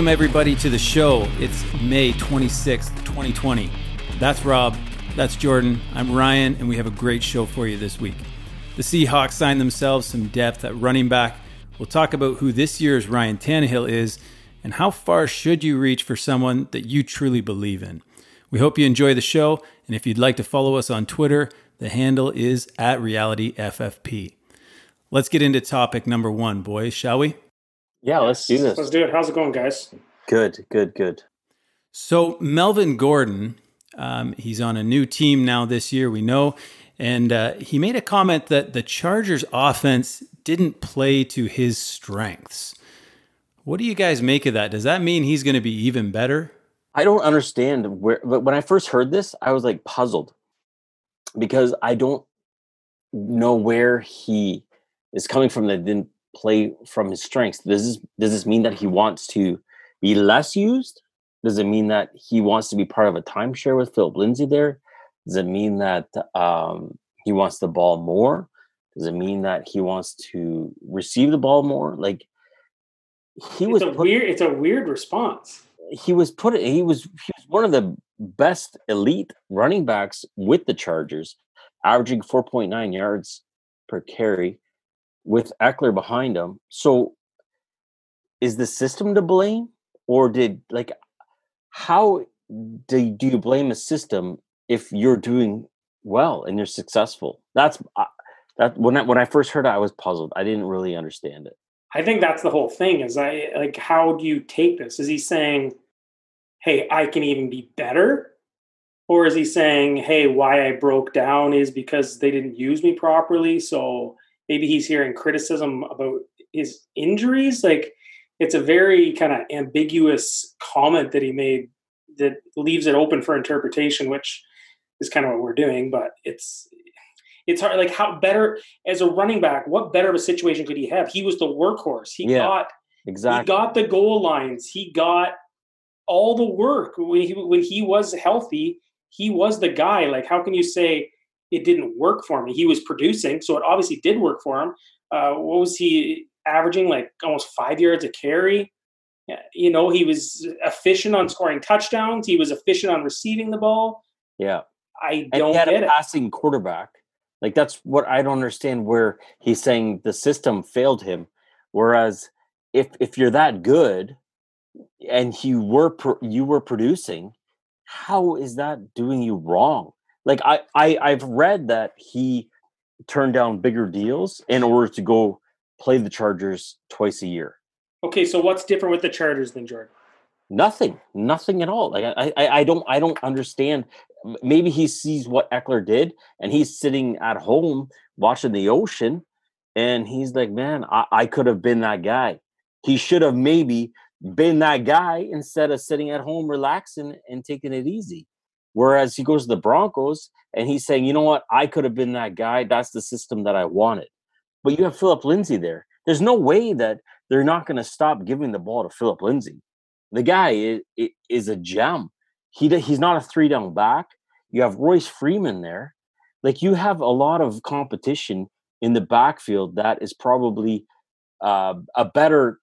Welcome, everybody, to the show. It's May 26th, 2020. That's Rob. That's Jordan. I'm Ryan, and we have a great show for you this week. The Seahawks signed themselves some depth at running back. We'll talk about who this year's Ryan Tannehill is and how far should you reach for someone that you truly believe in. We hope you enjoy the show, and if you'd like to follow us on Twitter, the handle is at RealityFFP. Let's get into topic number one, boys, shall we? Yeah, let's do this. Let's do it. How's it going, guys? Good, good, good. So, Melvin Gordon, um, he's on a new team now this year, we know. And uh, he made a comment that the Chargers offense didn't play to his strengths. What do you guys make of that? Does that mean he's going to be even better? I don't understand where, but when I first heard this, I was like puzzled because I don't know where he is coming from that didn't play from his strengths. Does this does this mean that he wants to be less used? Does it mean that he wants to be part of a timeshare with Philip Lindsay there? Does it mean that um, he wants the ball more? Does it mean that he wants to receive the ball more? Like he it's was a put, weird. It's a weird response. He was put. He was he was one of the best elite running backs with the Chargers, averaging four point nine yards per carry with Ekeler behind him. So is the system to blame or did like how do, do you blame a system if you're doing well and you're successful? That's uh, that when I, when I first heard it I was puzzled. I didn't really understand it. I think that's the whole thing is I like how do you take this? Is he saying, "Hey, I can even be better?" Or is he saying, "Hey, why I broke down is because they didn't use me properly, so maybe he's hearing criticism about his injuries. Like it's a very kind of ambiguous comment that he made that leaves it open for interpretation, which is kind of what we're doing. But it's it's hard. Like how better as a running back, what better of a situation could he have? He was the workhorse. He yeah, got exactly. He got the goal lines. He got all the work when he when he was healthy. He was the guy. Like how can you say? It didn't work for me. He was producing, so it obviously did work for him. Uh, what was he averaging? Like almost five yards a carry. You know, he was efficient on scoring touchdowns. He was efficient on receiving the ball. Yeah, I don't and he had get a passing quarterback. Like that's what I don't understand. Where he's saying the system failed him, whereas if if you're that good and you were you were producing, how is that doing you wrong? Like I, I I've read that he turned down bigger deals in order to go play the Chargers twice a year. Okay, so what's different with the Chargers than Jordan? Nothing, nothing at all. Like I, I, I don't, I don't understand. Maybe he sees what Ekeler did, and he's sitting at home watching the ocean, and he's like, "Man, I, I could have been that guy. He should have maybe been that guy instead of sitting at home relaxing and taking it easy." Whereas he goes to the Broncos and he's saying, you know what, I could have been that guy. That's the system that I wanted. But you have Philip Lindsay there. There's no way that they're not going to stop giving the ball to Philip Lindsay. The guy is, is a gem. He he's not a three down back. You have Royce Freeman there. Like you have a lot of competition in the backfield that is probably uh, a better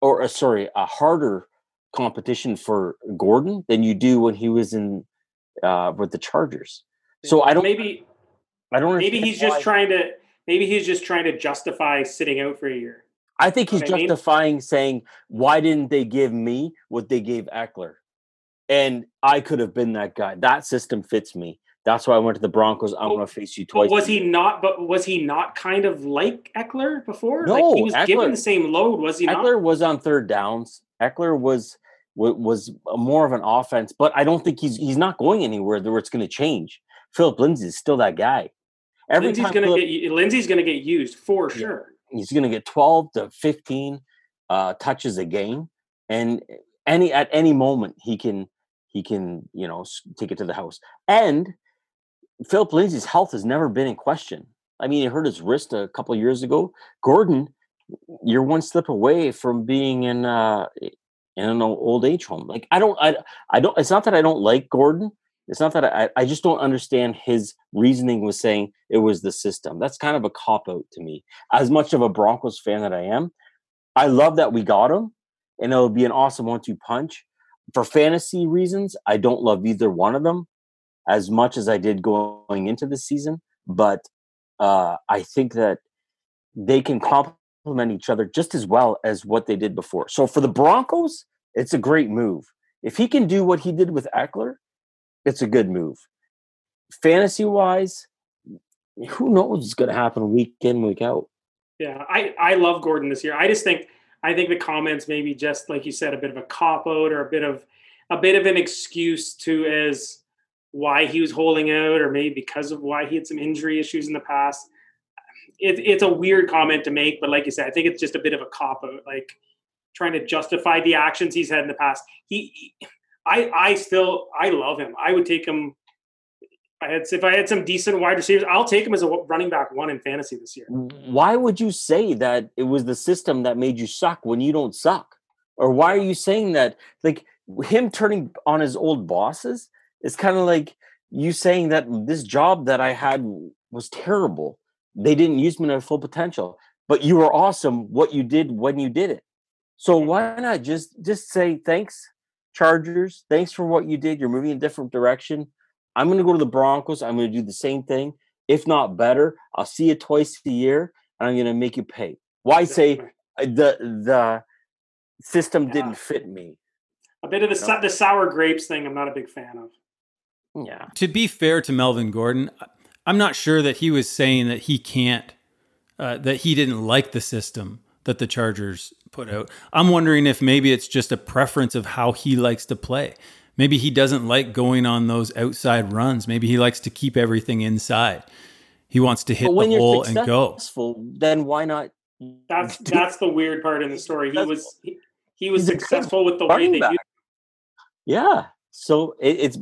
or a, uh, sorry a harder competition for Gordon than you do when he was in uh, with the Chargers. So I don't maybe I don't maybe he's just trying to maybe he's just trying to justify sitting out for a year. I think he's justifying I mean? saying why didn't they give me what they gave Ekeler, and I could have been that guy. That system fits me. That's why I went to the Broncos. I'm going to face you twice. was he not? But was he not kind of like Ekeler before? No, like he was Ekeler, given the same load. Was he? Ekeler not? was on third downs. Ekeler was was more of an offense, but I don't think he's he's not going anywhere where it's going to change. Philip Lindsay is still that guy. Every Lindsay's going to get Lindsay's going to get used for yeah, sure. He's going to get twelve to fifteen uh, touches a game, and any at any moment he can he can you know take it to the house. And Philip Lindsay's health has never been in question. I mean, he hurt his wrist a couple years ago. Gordon, you're one slip away from being in uh, in an old age home. Like I don't, I, I don't. It's not that I don't like Gordon. It's not that I, I just don't understand his reasoning was saying it was the system. That's kind of a cop out to me. As much of a Broncos fan that I am, I love that we got him, and it'll be an awesome one-two punch. For fantasy reasons, I don't love either one of them as much as I did going into the season, but uh, I think that they can complement each other just as well as what they did before. So for the Broncos, it's a great move. If he can do what he did with Ekeler, it's a good move. Fantasy wise, who knows what's going to happen week in, week out. Yeah, I, I love Gordon this year. I just think I think the comments maybe just like you said, a bit of a cop out or a bit of a bit of an excuse to as why he was holding out, or maybe because of why he had some injury issues in the past. It, it's a weird comment to make, but like you said, I think it's just a bit of a cop out, like trying to justify the actions he's had in the past. He, I, I still, I love him. I would take him. I had, if I had some decent wide receivers, I'll take him as a running back one in fantasy this year. Why would you say that it was the system that made you suck when you don't suck? Or why are you saying that? Like him turning on his old bosses it's kind of like you saying that this job that I had was terrible. They didn't use me to full potential, but you were awesome what you did when you did it. So why not just just say thanks, Chargers. Thanks for what you did. You're moving in a different direction. I'm going to go to the Broncos. I'm going to do the same thing, if not better. I'll see you twice a year, and I'm going to make you pay. Why say uh, the the system yeah. didn't fit me? A bit of the the sour grapes thing. I'm not a big fan of. Yeah. To be fair to Melvin Gordon, I'm not sure that he was saying that he can't, uh, that he didn't like the system that the Chargers put out. I'm wondering if maybe it's just a preference of how he likes to play. Maybe he doesn't like going on those outside runs. Maybe he likes to keep everything inside. He wants to hit the hole and go. Then why not? That's that's the weird part in the story. He was he, he was successful with the way that they. Yeah. So it, it's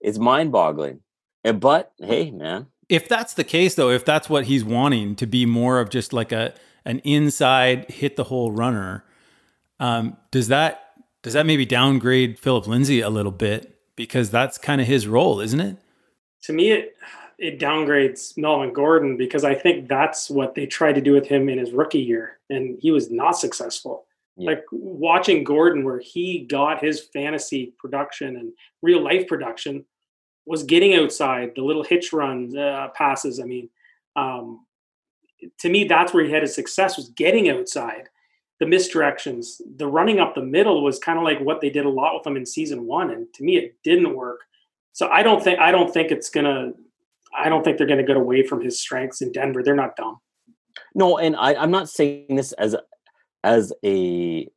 it's mind boggling. But hey, man. If that's the case, though, if that's what he's wanting to be more of just like a an inside hit the hole runner, um, does that does that maybe downgrade Philip Lindsay a little bit because that's kind of his role, isn't it? To me, it it downgrades Melvin Gordon because I think that's what they tried to do with him in his rookie year, and he was not successful. Yeah. Like watching Gordon, where he got his fantasy production and real life production, was getting outside the little hitch runs, uh, passes. I mean, um, to me, that's where he had his success was getting outside. The misdirections, the running up the middle was kind of like what they did a lot with him in season one, and to me, it didn't work. So I don't think I don't think it's gonna. I don't think they're to get away from his strengths in Denver. They're not dumb. No, and I, I'm not saying this as as a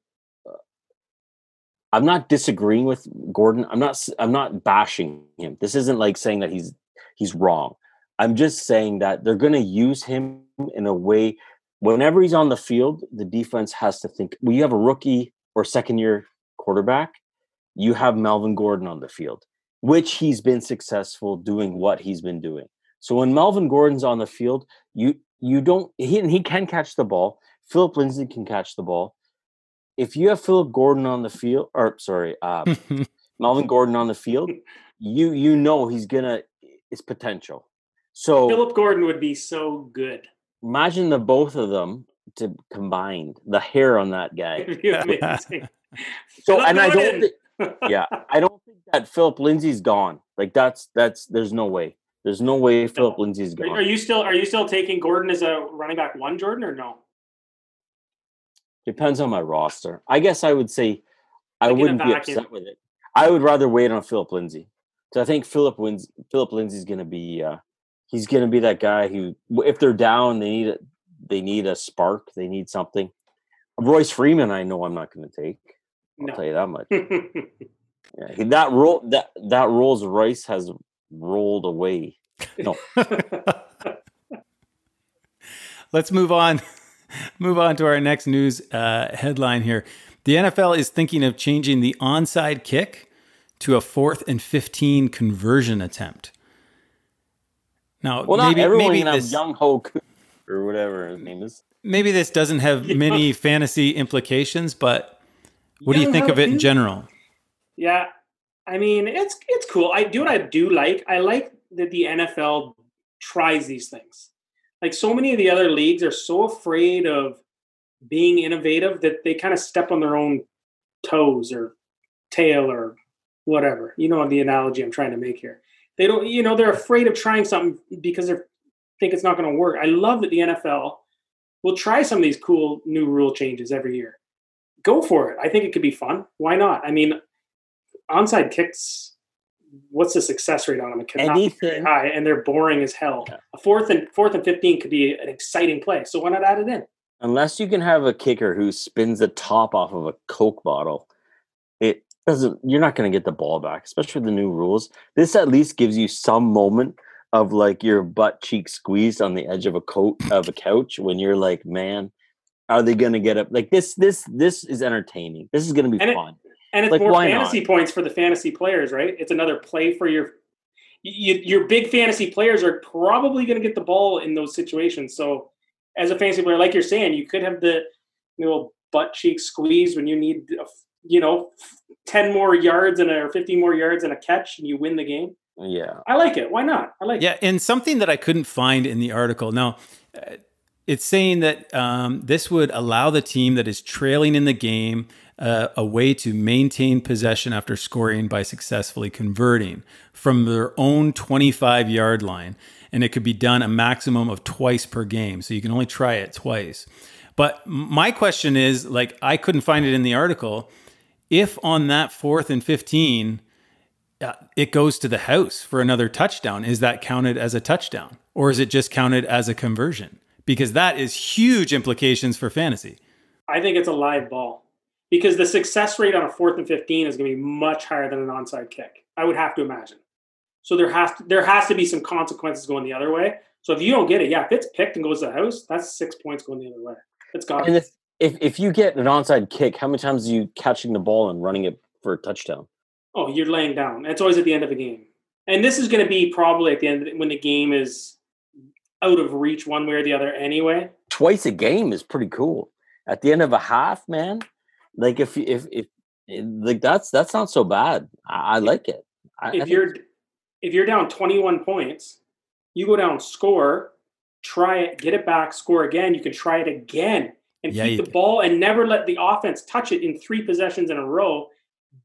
I'm not disagreeing with Gordon. I'm not I'm not bashing him. This isn't like saying that he's he's wrong. I'm just saying that they're going to use him in a way whenever he's on the field, the defense has to think you have a rookie or second year quarterback, you have Melvin Gordon on the field, which he's been successful doing what he's been doing. So when Melvin Gordon's on the field, you you don't he he can catch the ball. Philip Lindsay can catch the ball. If you have Philip Gordon on the field, or sorry, uh, Melvin Gordon on the field, you you know he's gonna his potential. So Philip Gordon would be so good. Imagine the both of them to combined. The hair on that guy. so and I don't think, yeah, I don't think that Philip Lindsay's gone. Like that's that's there's no way. There's no way Philip no. Lindsay's gone. Are you still are you still taking Gordon as a running back one, Jordan, or no? Depends on my roster. I guess I would say I wouldn't be upset with it. I would rather wait on Philip Lindsay. So I think Philip wins. Philip Lindsay's going to be. Uh, he's going to be that guy who, if they're down, they need a, they need a spark. They need something. Royce Freeman, I know I'm not going to take. I'll no. tell you that much. yeah, that roll that that Rolls Royce has rolled away. No. Let's move on move on to our next news uh, headline here. The NFL is thinking of changing the onside kick to a fourth and 15 conversion attempt. Now, well, maybe, not everyone maybe this, Younghoe or whatever his name is. Maybe this doesn't have many fantasy implications, but what do you think of it in general? Yeah, I mean, it's it's cool. I do what I do like. I like that the NFL tries these things like so many of the other leagues are so afraid of being innovative that they kind of step on their own toes or tail or whatever. You know the analogy I'm trying to make here. They don't, you know, they're afraid of trying something because they think it's not going to work. I love that the NFL will try some of these cool new rule changes every year. Go for it. I think it could be fun. Why not? I mean, onside kicks. What's the success rate on them? It cannot be very Anything. high, and they're boring as hell. Yeah. A fourth and fourth and fifteen could be an exciting play. So why not add it in? Unless you can have a kicker who spins the top off of a Coke bottle, it doesn't. You're not going to get the ball back, especially with the new rules. This at least gives you some moment of like your butt cheek squeezed on the edge of a coat of a couch when you're like, man, are they going to get up? Like this, this, this is entertaining. This is going to be And it- fun. And it's Like, more why fantasy points for the fantasy players, right? It's another play for your you, your big fantasy players are probably going to get the ball in those situations. So, as a fantasy player, like you're saying, you could have the little butt cheek squeeze when you need, a f- you know, ten more yards and a, or fifteen more yards and a catch, and you win the game. yeah. I like it. Why not? I like. It. Yeah, and something that I couldn't find in the article. Now, uh, it's saying that um, this would allow the team that is trailing in the game uh, a way to maintain possession after scoring by successfully converting from their own 25 yard line. And it could be done a maximum of twice per game. So you can only try it twice. But my question is like, I couldn't find it in the article. If on that fourth and 15, uh, it goes to the house for another touchdown. Is that counted as a touchdown or is it just counted as a conversion? Because that is huge implications for fantasy. I think it's a live ball because the success rate on a fourth and fifteen is going to be much higher than an onside kick. I would have to imagine. So there has to, there has to be some consequences going the other way. So if you don't get it, yeah, if it's picked and goes to the house, that's six points going the other way. It's got And if, if if you get an onside kick, how many times are you catching the ball and running it for a touchdown? oh, you're laying down. It's always at the end of a game, and this is going to be probably at the end when the game is out of reach one way or the other anyway. Twice a game is pretty cool. At the end of a half, man, like if if if eh, like that's that's not so bad. I, I like it. I, I if think you're if you're down 21 points, you go down, score, try it, get it back, score again. You can try it again and Yeah, keep the can. ball and never let the offense touch it in three possessions in a row.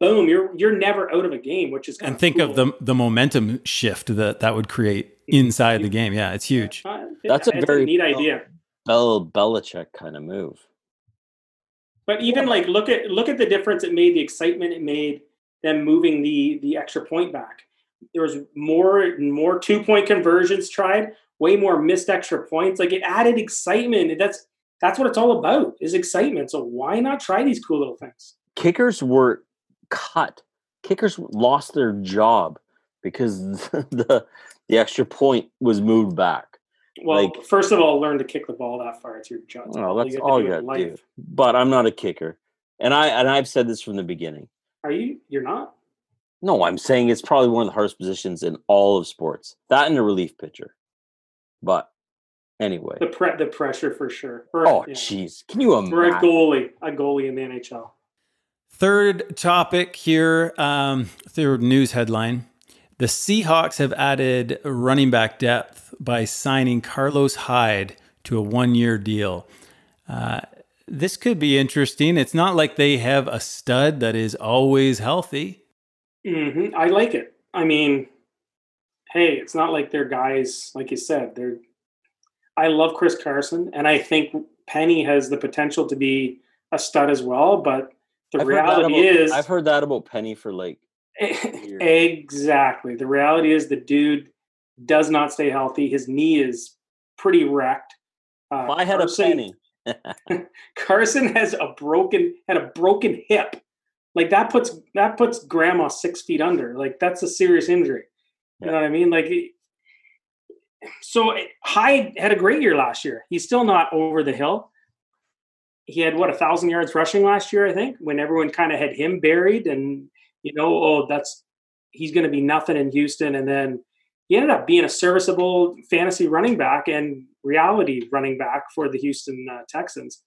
Boom, you're you're never out of a game, which is And think of the the momentum shift that that would create inside the game. Yeah, it's huge. Uh, that's a it's very- neat idea. Bell Belichick kind of move. But even like look at look at the difference it made, the excitement it made them moving the the extra point back. There was more more two point conversions tried, way more missed extra points. Like it added excitement. That's that's what it's all about is excitement. So why not try these cool little things? Kickers were cut. Kickers lost their job because the the extra point was moved back. Well, Like- first of all, learn to kick the ball that far. It's your job. Well, that's get all do you got to do. life. But I'm not a kicker, and I and I've said this from the beginning. Are you? You're not. No, I'm saying it's probably one of the hardest positions in all of sports. That and the relief pitcher. But anyway, The pre- the pressure for sure. Or, oh yeah. jeez, can you Or a goalie, a goalie in the NHL. Third topic here, um, third news headline. The Seahawks have added running back depth by signing Carlos Hyde to a one year deal. Uh, this could be interesting. It's not like they have a stud that is always healthy. hmm I like it. I mean, hey, it's not like they're guys like you said. They're. I love Chris Carson, and I think Penny has the potential to be a stud as well. But the I've reality about- is, I've heard that about Penny for like exactly. The reality is, the dude does not stay healthy. His knee is pretty wrecked. Uh, if I had a Carson- penny. Carson has a broken had a broken hip. Like that puts that puts grandma six feet under. Like that's a serious injury. You know what I mean? Like so Hyde had a great year last year. He's still not over the hill. He had what a thousand yards rushing last year, I think, when everyone kind of had him buried and you know, oh, that's he's gonna be nothing in Houston. And then he ended up being a serviceable fantasy running back and reality running back for the Houston uh, Texans.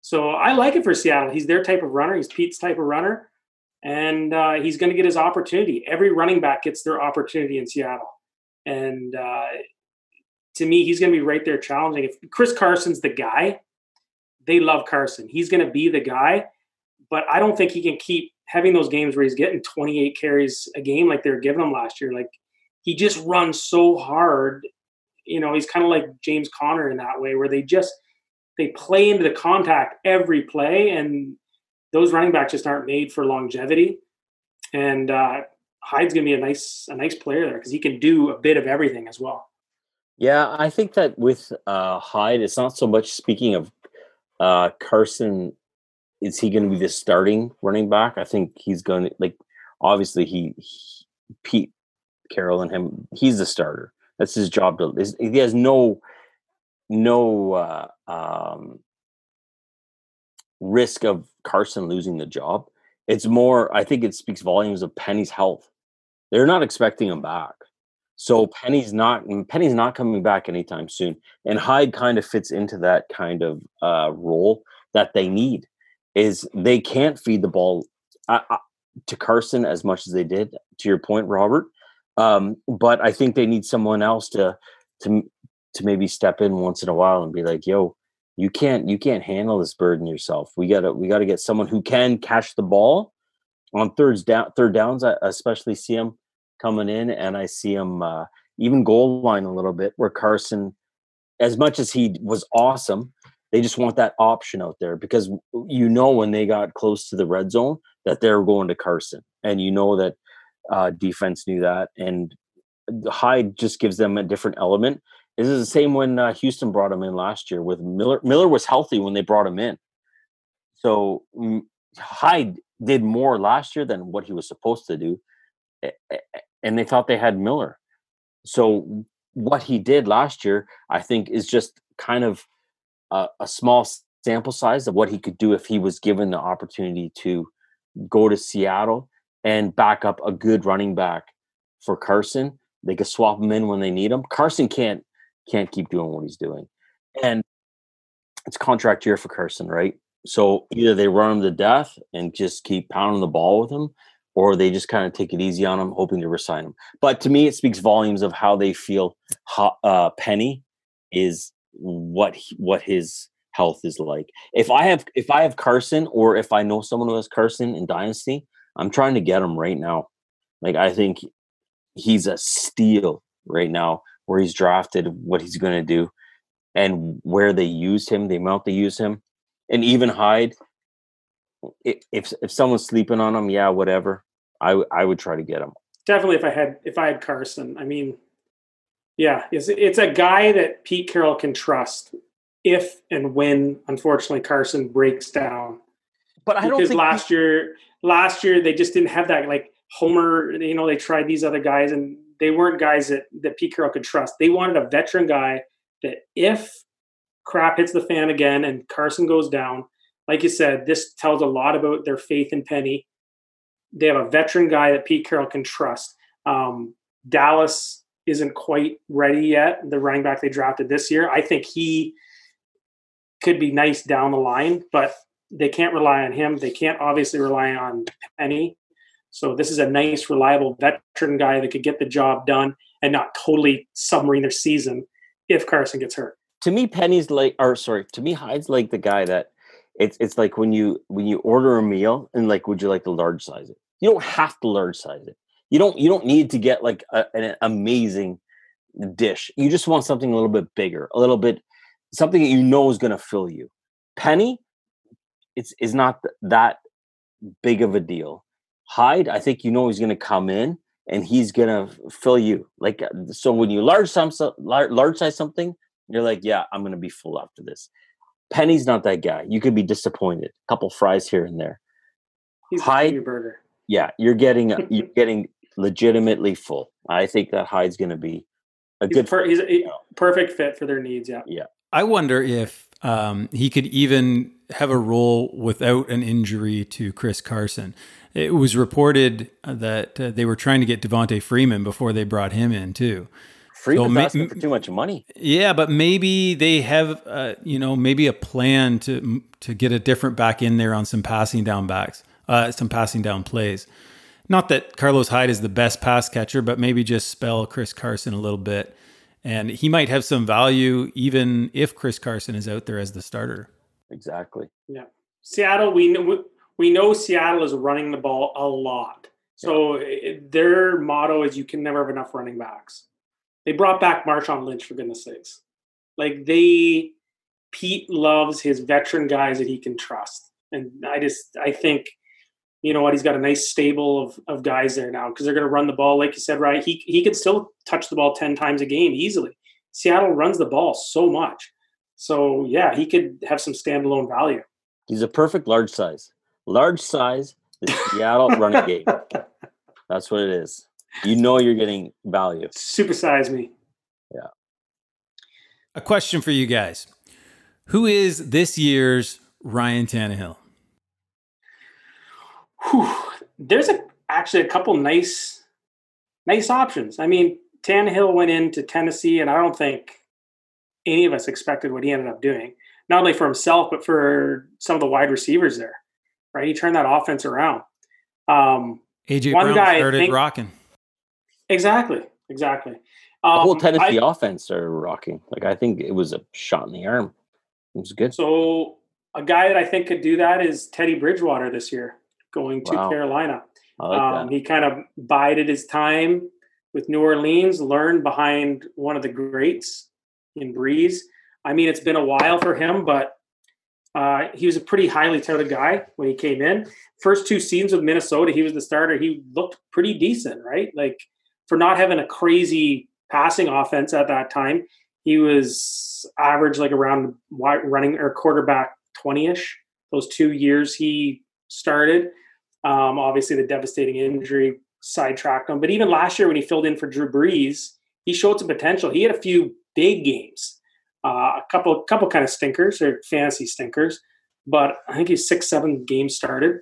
So I like it for Seattle. He's their type of runner. He's Pete's type of runner, and uh, he's going to get his opportunity. Every running back gets their opportunity in Seattle, and uh, to me, he's going to be right there challenging. If Chris Carson's the guy, they love Carson. He's going to be the guy, but I don't think he can keep having those games where he's getting 28 carries a game like they were giving him last year. Like he just runs so hard. You know, he's kind of like James Conner in that way, where they just they play into the contact every play, and those running backs just aren't made for longevity. And uh, Hyde's gonna be a nice a nice player there because he can do a bit of everything as well. Yeah, I think that with uh, Hyde, it's not so much speaking of uh, Carson. Is he going to be the starting running back? I think he's going to like. Obviously, he, he Pete Carroll and him. He's the starter. That's his job. To he has no no uh, um, risk of Carson losing the job. It's more. I think it speaks volumes of Penny's health. They're not expecting him back. So Penny's not Penny's not coming back anytime soon, and Hyde kind of fits into that kind of uh, role that they need. Is they can't feed the ball uh, uh, to Carson as much as they did. To your point, Robert, um, but I think they need someone else to to to maybe step in once in a while and be like, "Yo, you can't you can't handle this burden yourself. We gotta we gotta get someone who can catch the ball on thirds down third downs. I especially see him coming in, and I see him uh, even goal line a little bit where Carson, as much as he was awesome, they just want that option out there because you know when they got close to the red zone that they're going to Carson, and you know that uh, defense knew that, and Hyde just gives them a different element. This is the same when uh, Houston brought him in last year with Miller. Miller was healthy when they brought him in, so Hyde did more last year than what he was supposed to do, and they thought they had Miller. So what he did last year, I think, is just kind of a, a small sample size of what he could do if he was given the opportunity to go to Seattle and back up a good running back for Carson. They could swap him in when they need him. Carson can't can't keep doing what he's doing, and it's contract year for Carson, right? So either they run him to death and just keep pounding the ball with him, or they just kind of take it easy on him, hoping to resign him. But to me, it speaks volumes of how they feel. Uh, Penny is what he, what his health is like. If I have if I have Carson, or if I know someone who has Carson in Dynasty, I'm trying to get him right now. Like I think he's a steal right now, where he's drafted, what he's going to do, and where they used him, the amount they use him, and even Hyde if if someone's sleeping on him, yeah, whatever. I I would try to get him. Definitely, if I had if I had Carson, I mean, yeah, it's it's a guy that Pete Carroll can trust if and when, unfortunately, Carson breaks down. But I don't because last he... year, last year they just didn't have that. Like Homer, you know, they tried these other guys, and they weren't guys that that Pete Carroll could trust. They wanted a veteran guy that if crap hits the fan again and Carson goes down, like you said, this tells a lot about their faith in Penny. They have a veteran guy that Pete Carroll can trust. Um, Dallas isn't quite ready yet. The running back they drafted this year, I think he could be nice down the line, but they can't rely on him. They can't obviously rely on Penny. So this is a nice, reliable veteran guy that could get the job done and not totally submarine their season if Carson gets hurt. To me, Penny's like, or sorry, to me, Hyde's like the guy that it's it's like when you when you order a meal and like would you like to large size it you don't have to large size it you don't you don't need to get like a, an amazing dish you just want something a little bit bigger a little bit something that you know is going to fill you penny it's is not that big of a deal hyde i think you know he's going to come in and he's going to fill you like uh, so when you large some large size something you're like yeah i'm going to be full after this Penny's not that guy. You could be disappointed. A couple fries here and there. He's Hyde, a burger. Yeah, you're getting you're getting legitimately full. I think that Hyde's going to be a he's good. Per, he's a perfect fit for their needs. Yeah. Yeah. I wonder if um, he could even have a role without an injury to Chris Carson. It was reported that uh, they were trying to get Devonta Freeman before they brought him in too. Freeman's so asking for too much money. Yeah, but maybe they have, uh, you know, maybe a plan to to get a different back in there on some passing down backs, uh, some passing down plays. Not that Carlos Hyde is the best pass catcher, but maybe just spell Chris Carson a little bit, and he might have some value even if Chris Carson is out there as the starter. Exactly. Yeah, Seattle. We know we know Seattle is running the ball a lot. So yeah. their motto is you can never have enough running backs. They brought back Marshawn Lynch for goodness sakes. Like they Pete loves his veteran guys that he can trust. And I just I think you know what he's got a nice stable of, of guys there now because they're going to run the ball like you said right he he could still touch the ball 10 times a game easily seattle runs the ball so much so yeah he could have some standalone value. He's a perfect large size. Large size the seattle running game. That's what it is. You know you're getting value. Supersize me. Yeah. A question for you guys. Who is this year's ryan Tannehill? whew, there's a actually a couple nice nice options. I mean, Tannehill went into Tennessee, and I don't think any of us expected what he ended up doing. Not only for himself, but for some of the wide receivers there. Right, he turned that offense around. Um, AJ one Brown guy started think, rocking. Exactly, exactly. Um, the whole um, Tennessee I, offense started rocking. Like I think it was a shot in the arm. It was good. So a guy that I think could do that is Teddy Bridgewater this year going to wow. Carolina. Like um, he kind of bided his time with New Orleans, learned behind one of the greats in Brees. I mean, it's been a while for him, but uh, he was a pretty highly touted guy when he came in. First two seasons with Minnesota, he was the starter. He looked pretty decent, right? Like for not having a crazy passing offense at that time, he was average like around running or quarterback 20 ish. Those two years he started. Um, obviously, the devastating injury sidetracked him. But even last year, when he filled in for Drew Brees, he showed some potential. He had a few big games, uh, a couple, couple kind of stinkers or fantasy stinkers. But I think he's six, seven games started,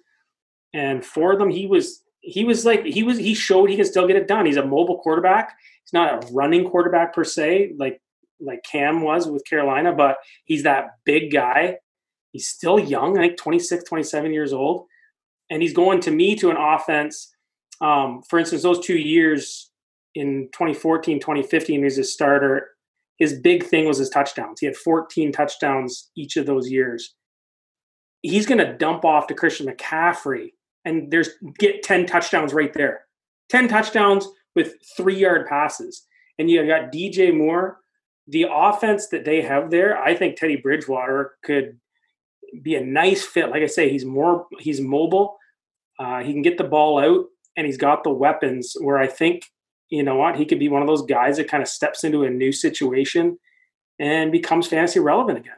and four of them he was he was like he was he showed he can still get it done. He's a mobile quarterback. He's not a running quarterback per se, like like Cam was with Carolina, but he's that big guy. He's still young, think 26, 27 years old and he's going to me to an offense. Um, for instance, those two years in 2014, 2015, he was a starter. His big thing was his touchdowns. He had 14 touchdowns each of those years. He's going to dump off to Christian McCaffrey and there's get 10 touchdowns right there. 10 touchdowns with three yard passes. And you got DJ Moore. The offense that they have there, I think Teddy Bridgewater could be a nice fit. Like I say, he's more he's mobile. Uh, he can get the ball out, and he's got the weapons. Where I think you know what he could be one of those guys that kind of steps into a new situation and becomes fantasy relevant again.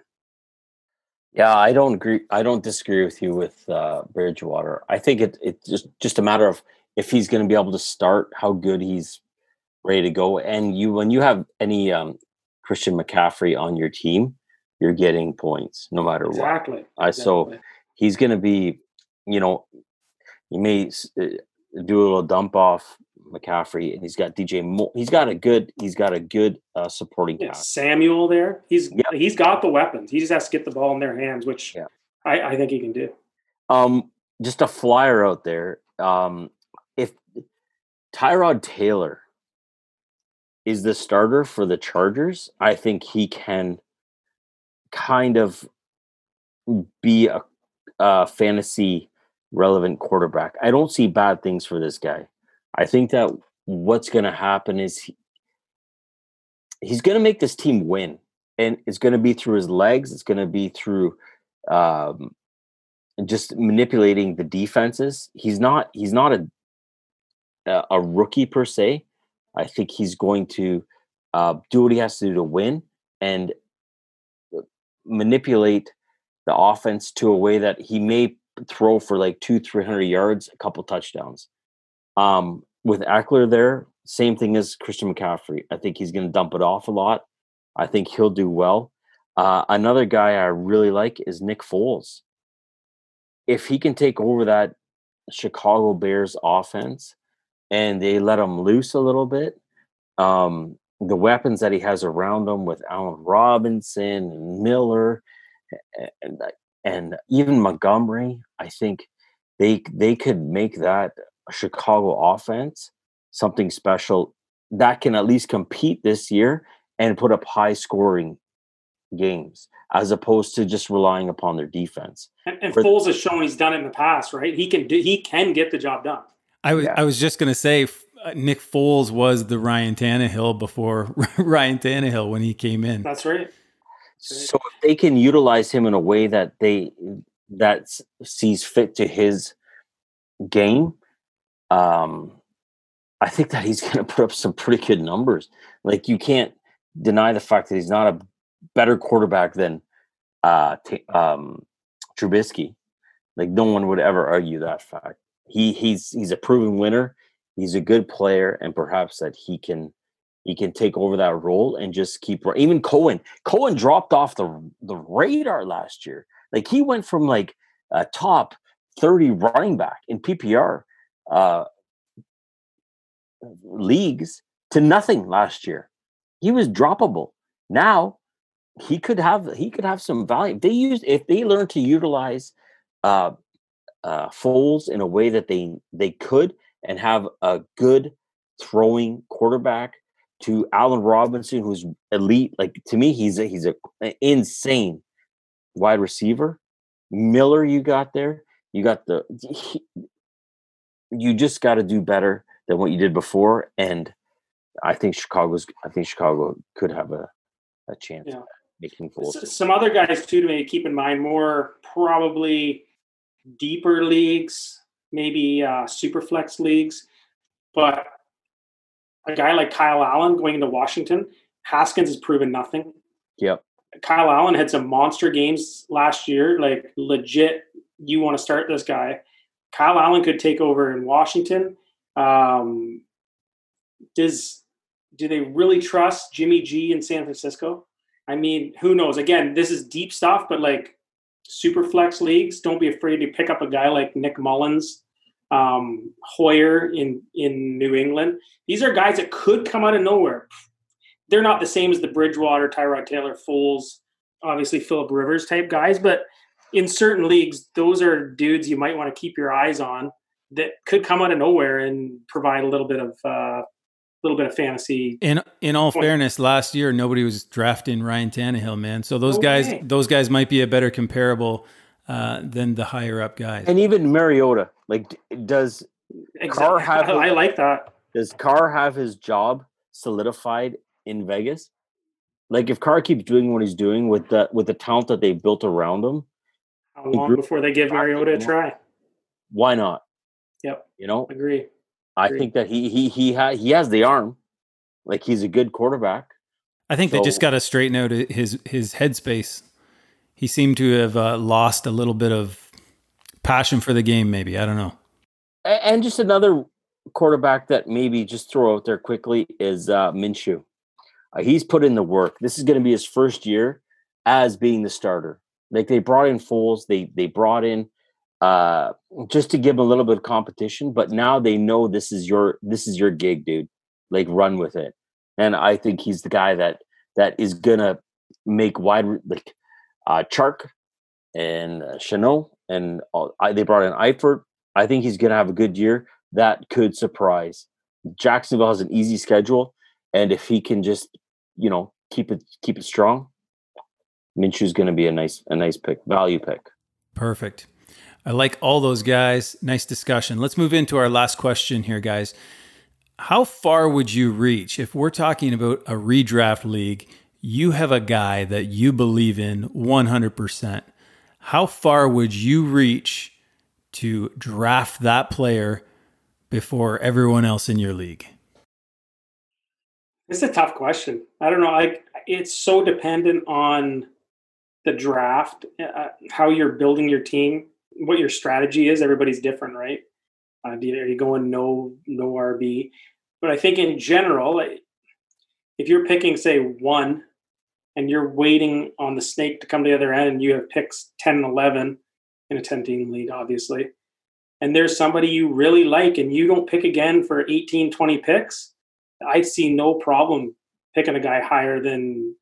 Yeah, I don't agree. I don't disagree with you with uh, Bridgewater. I think it it's just just a matter of if he's going to be able to start, how good he's ready to go. And you, when you have any um, Christian McCaffrey on your team, you're getting points no matter exactly. what. Uh, exactly. So he's going to be, you know, he may uh, do a little dump off McCaffrey, and he's got DJ. Mo- he's got a good. He's got a good uh, supporting yeah, cast. Samuel there. He's yeah. he's got the weapons. He just has to get the ball in their hands, which yeah. I, I think he can do. Um, just a flyer out there. Um, if Tyrod Taylor is the starter for the Chargers, I think he can kind of be a, a fantasy relevant quarterback. I don't see bad things for this guy. I think that what's going to happen is he, he's going to make this team win, and it's going to be through his legs. It's going to be through um, just manipulating the defenses. He's not. He's not a a rookie per se. I think he's going to uh, do what he has to do to win and manipulate the offense to a way that he may throw for like two, three hundred yards, a couple touchdowns. Um, with Ekeler there, same thing as Christian McCaffrey. I think he's going to dump it off a lot. I think he'll do well. Uh, another guy I really like is Nick Foles. If he can take over that Chicago Bears offense and they let him loose a little bit, um, the weapons that he has around him with Allen Robinson and Miller and and even Montgomery, I think they they could make that Chicago offense something special that can at least compete this year and put up high scoring games as opposed to just relying upon their defense. And, and Foles has shown he's done it in the past, right? He can do, he can get the job done. I was yeah. I was just gonna say uh, Nick Foles was the Ryan Tannehill before Ryan Tannehill when he came in. That's right. So if they can utilize him in a way that they that sees fit to his game, um, I think that he's going to put up some pretty good numbers. Like you can't deny the fact that he's not a better quarterback than uh, t- um, Trubisky. Like no one would ever argue that fact. He he's he's a proven winner. He's a good player, and perhaps that he can he can take over that role and just keep even Cohen. Cohen dropped off the the radar last year. Like he went from like a top 30 running back in PPR uh, leagues to nothing last year. He was droppable. Now he could have he could have some value. If they use if they learn to utilize uh, uh, Foles in a way that they they could and have a good throwing quarterback to Allen Robinson, who's elite. Like to me, he's a, he's a, an insane wide receiver. Miller, you got there. You got the. He, you just got to do better than what you did before, and I think Chicago's. I think Chicago could have a a chance yeah. making Foles. Some other guys too to maybe keep in mind. More probably deeper leagues, maybe uh, super flex leagues, but a guy like Kyle Allen going into Washington, Haskins has proven nothing. Yep. Kyle Allen had some monster games last year, like legit. You want to start this guy? Kyle Allen could take over in Washington. Um, does do they really trust Jimmy G in San Francisco? I mean, who knows? Again, this is deep stuff, but like super flex leagues, don't be afraid to pick up a guy like Nick Mullens, um, Hoyer in in New England. These are guys that could come out of nowhere. They're not the same as the Bridgewater, Tyrod Taylor, Foles, obviously Philip Rivers type guys, but in certain leagues, those are dudes you might want to keep your eyes on that could come out of nowhere and provide a little bit of uh, little bit of fantasy. In in all point. fairness, last year nobody was drafting Ryan Tannehill, man. So those guys those guys might be a better comparable uh, than the higher up guys. And even Mariota, like, does exactly. Carr have? I, I like that. Does Carr have his job solidified in Vegas? Like, if Carr keeps doing what he's doing with the with the talent that they built around him, how long before they give Mariota a try? Why not? Yep. You know, agree. I agree. think that he he he ha- he has the arm, like he's a good quarterback. I think so, they just got to straighten out his his headspace he seemed to have uh, lost a little bit of passion for the game. Maybe I don't know. And just another quarterback that maybe just throw out there quickly is uh, Minshew. Uh, he's put in the work. This is going to be his first year as being the starter. Like they brought in Foles, they they brought in uh, just to give a little bit of competition. But now they know this is your this is your gig, dude. Like run with it. And I think he's the guy that that is gonna make wide like uh, Chark and uh, Shenault, and uh, they brought in Eifert. I think he's to have a good year. That could surprise. Jacksonville has an easy schedule, and if he can just, you know, keep it keep it strong, Minshew's going to be a nice a nice pick, value pick. Perfect. I like all those guys. Nice discussion. Let's move into our last question here, guys. How far would you reach if we're talking about a redraft league? you have a guy that you believe in 100%. How far would you reach to draft that player before everyone else in your league? It's a tough question. I don't know. Like it's so dependent on the draft, uh, how you're building your team, what your strategy is. Everybody's different, right? Uh, are you going no no RB? But I think in general, if you're picking say one and you're waiting on the snake to come to the other end and you have picks 10 and 11 in a 10 team lead obviously and there's somebody you really like and you don't pick again for 18 20 picks i see no problem picking a guy higher than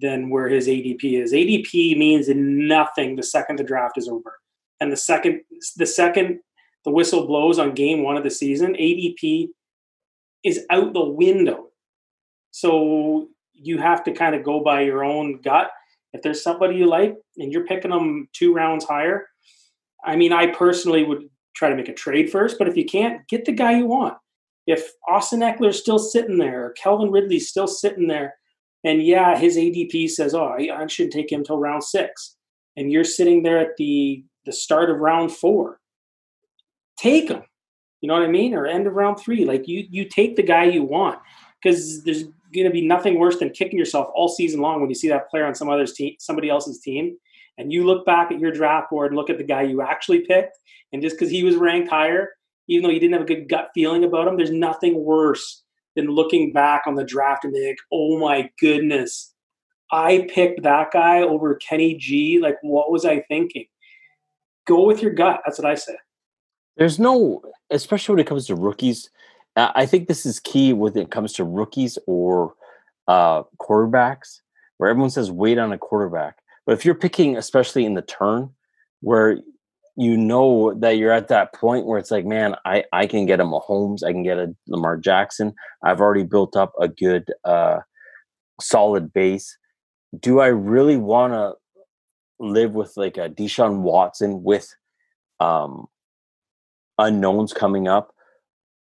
than where his adp is adp means nothing the second the draft is over and the second the second the whistle blows on game one of the season adp is out the window so you have to kind of go by your own gut. If there's somebody you like and you're picking them two rounds higher, I mean, I personally would try to make a trade first, but if you can't, get the guy you want. If Austin Ekeler's still sitting there, or Calvin Ridley's still sitting there, and yeah, his ADP says, oh, I shouldn't take him till round six, and you're sitting there at the the start of round four, take him. You know what I mean? Or end of round three. Like you you take the guy you want because there's going to be nothing worse than kicking yourself all season long when you see that player on some other's team, somebody else's team, and you look back at your draft board and look at the guy you actually picked, and just because he was ranked higher, even though you didn't have a good gut feeling about him, there's nothing worse than looking back on the draft and being like, "Oh my goodness, I picked that guy over Kenny G. Like, what was I thinking?" Go with your gut. That's what I say. There's no, especially when it comes to rookies. I think this is key when it comes to rookies or uh, quarterbacks, where everyone says wait on a quarterback. But if you're picking, especially in the turn, where you know that you're at that point where it's like, man, I, I can get a Mahomes, I can get a Lamar Jackson. I've already built up a good, uh, solid base. Do I really want to live with like a Deshaun Watson with um, unknowns coming up?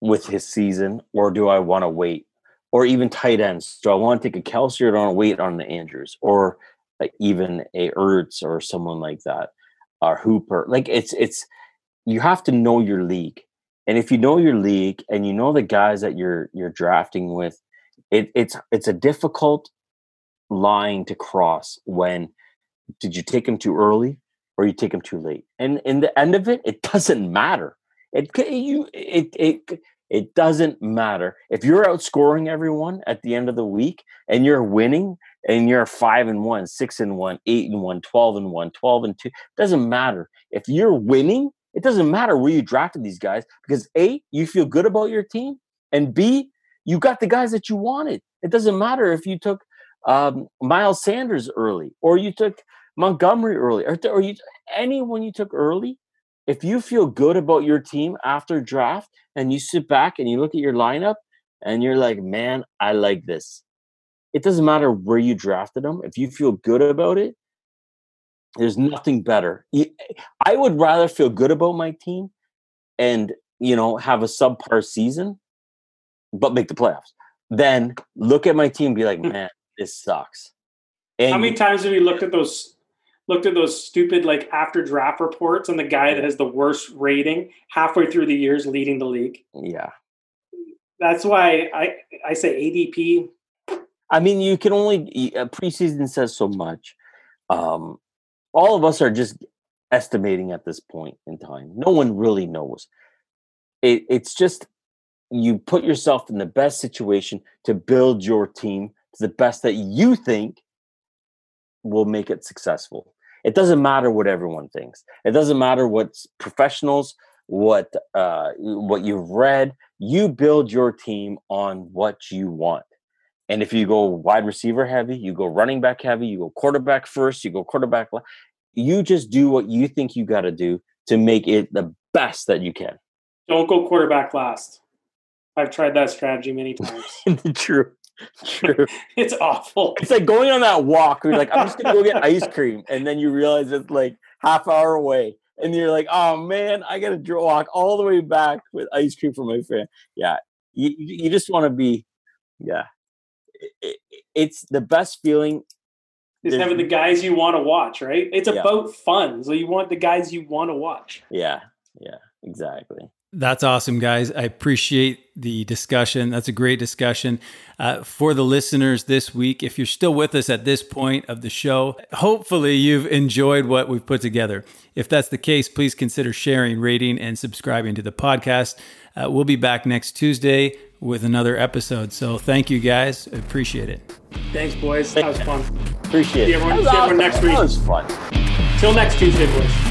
with his season, or do I want to wait? Or even tight ends. Do I want to take a Kelce or do I want to wait on the Andrews? Or like even a Ertz or someone like that, or Hooper. Like it's it's you have to know your league. And if you know your league and you know the guys that you're you're drafting with, it, it's it's a difficult line to cross when did you take him too early or you take him too late? And in the end of it, it doesn't matter. It you it it it doesn't matter if you're outscoring everyone at the end of the week and you're winning and you're five and one, six and one, eight and one, 12 and one, 12 and two. Doesn't matter if you're winning. It doesn't matter where you drafted these guys because a you feel good about your team and b you got the guys that you wanted. It doesn't matter if you took um, Miles Sanders early or you took Montgomery early or, or you anyone you took early if you feel good about your team after draft and you sit back and you look at your lineup and you're like, man, I like this. It doesn't matter where you drafted them. If you feel good about it, there's nothing better. I would rather feel good about my team and, you know, have a subpar season, but make the playoffs than look at my team and be like, hmm. man, this sucks. And How many times have you looked at those looked at those stupid like after draft reports and the guy that has the worst rating halfway through the years leading the league. Yeah. That's why I I say ADP. I mean, you can only uh, preseason says so much. Um, all of us are just estimating at this point in time. No one really knows. It, it's just you put yourself in the best situation to build your team to the best that you think will make it successful. It doesn't matter what everyone thinks. It doesn't matter what professionals, what uh, what you've read. You build your team on what you want. And if you go wide receiver heavy, you go running back heavy, you go quarterback first, you go quarterback. Last. You just do what you think you got to do to make it the best that you can. Don't go quarterback last. I've tried that strategy many times. True. True. it's awful. It's like going on that walk where you're like, I'm just gonna go get ice cream, and then you realize it's like half hour away, and you're like, oh man, I gotta walk all the way back with ice cream for my friend. Yeah, you you just want to be, yeah. It, it, it's the best feeling. Is having the guys you want to watch, right? It's yeah. about fun, so you want the guys you want to watch. Yeah, yeah, exactly. That's awesome, guys. I appreciate the discussion. That's a great discussion. Uh, for the listeners this week, if you're still with us at this point of the show, hopefully you've enjoyed what we've put together. If that's the case, please consider sharing, rating, and subscribing to the podcast. Uh, we'll be back next Tuesday with another episode. So thank you, guys. I appreciate it. Thanks, boys. That was fun. Appreciate see everyone, it. See everyone awesome. next week. That was fun. Till next Tuesday, boys.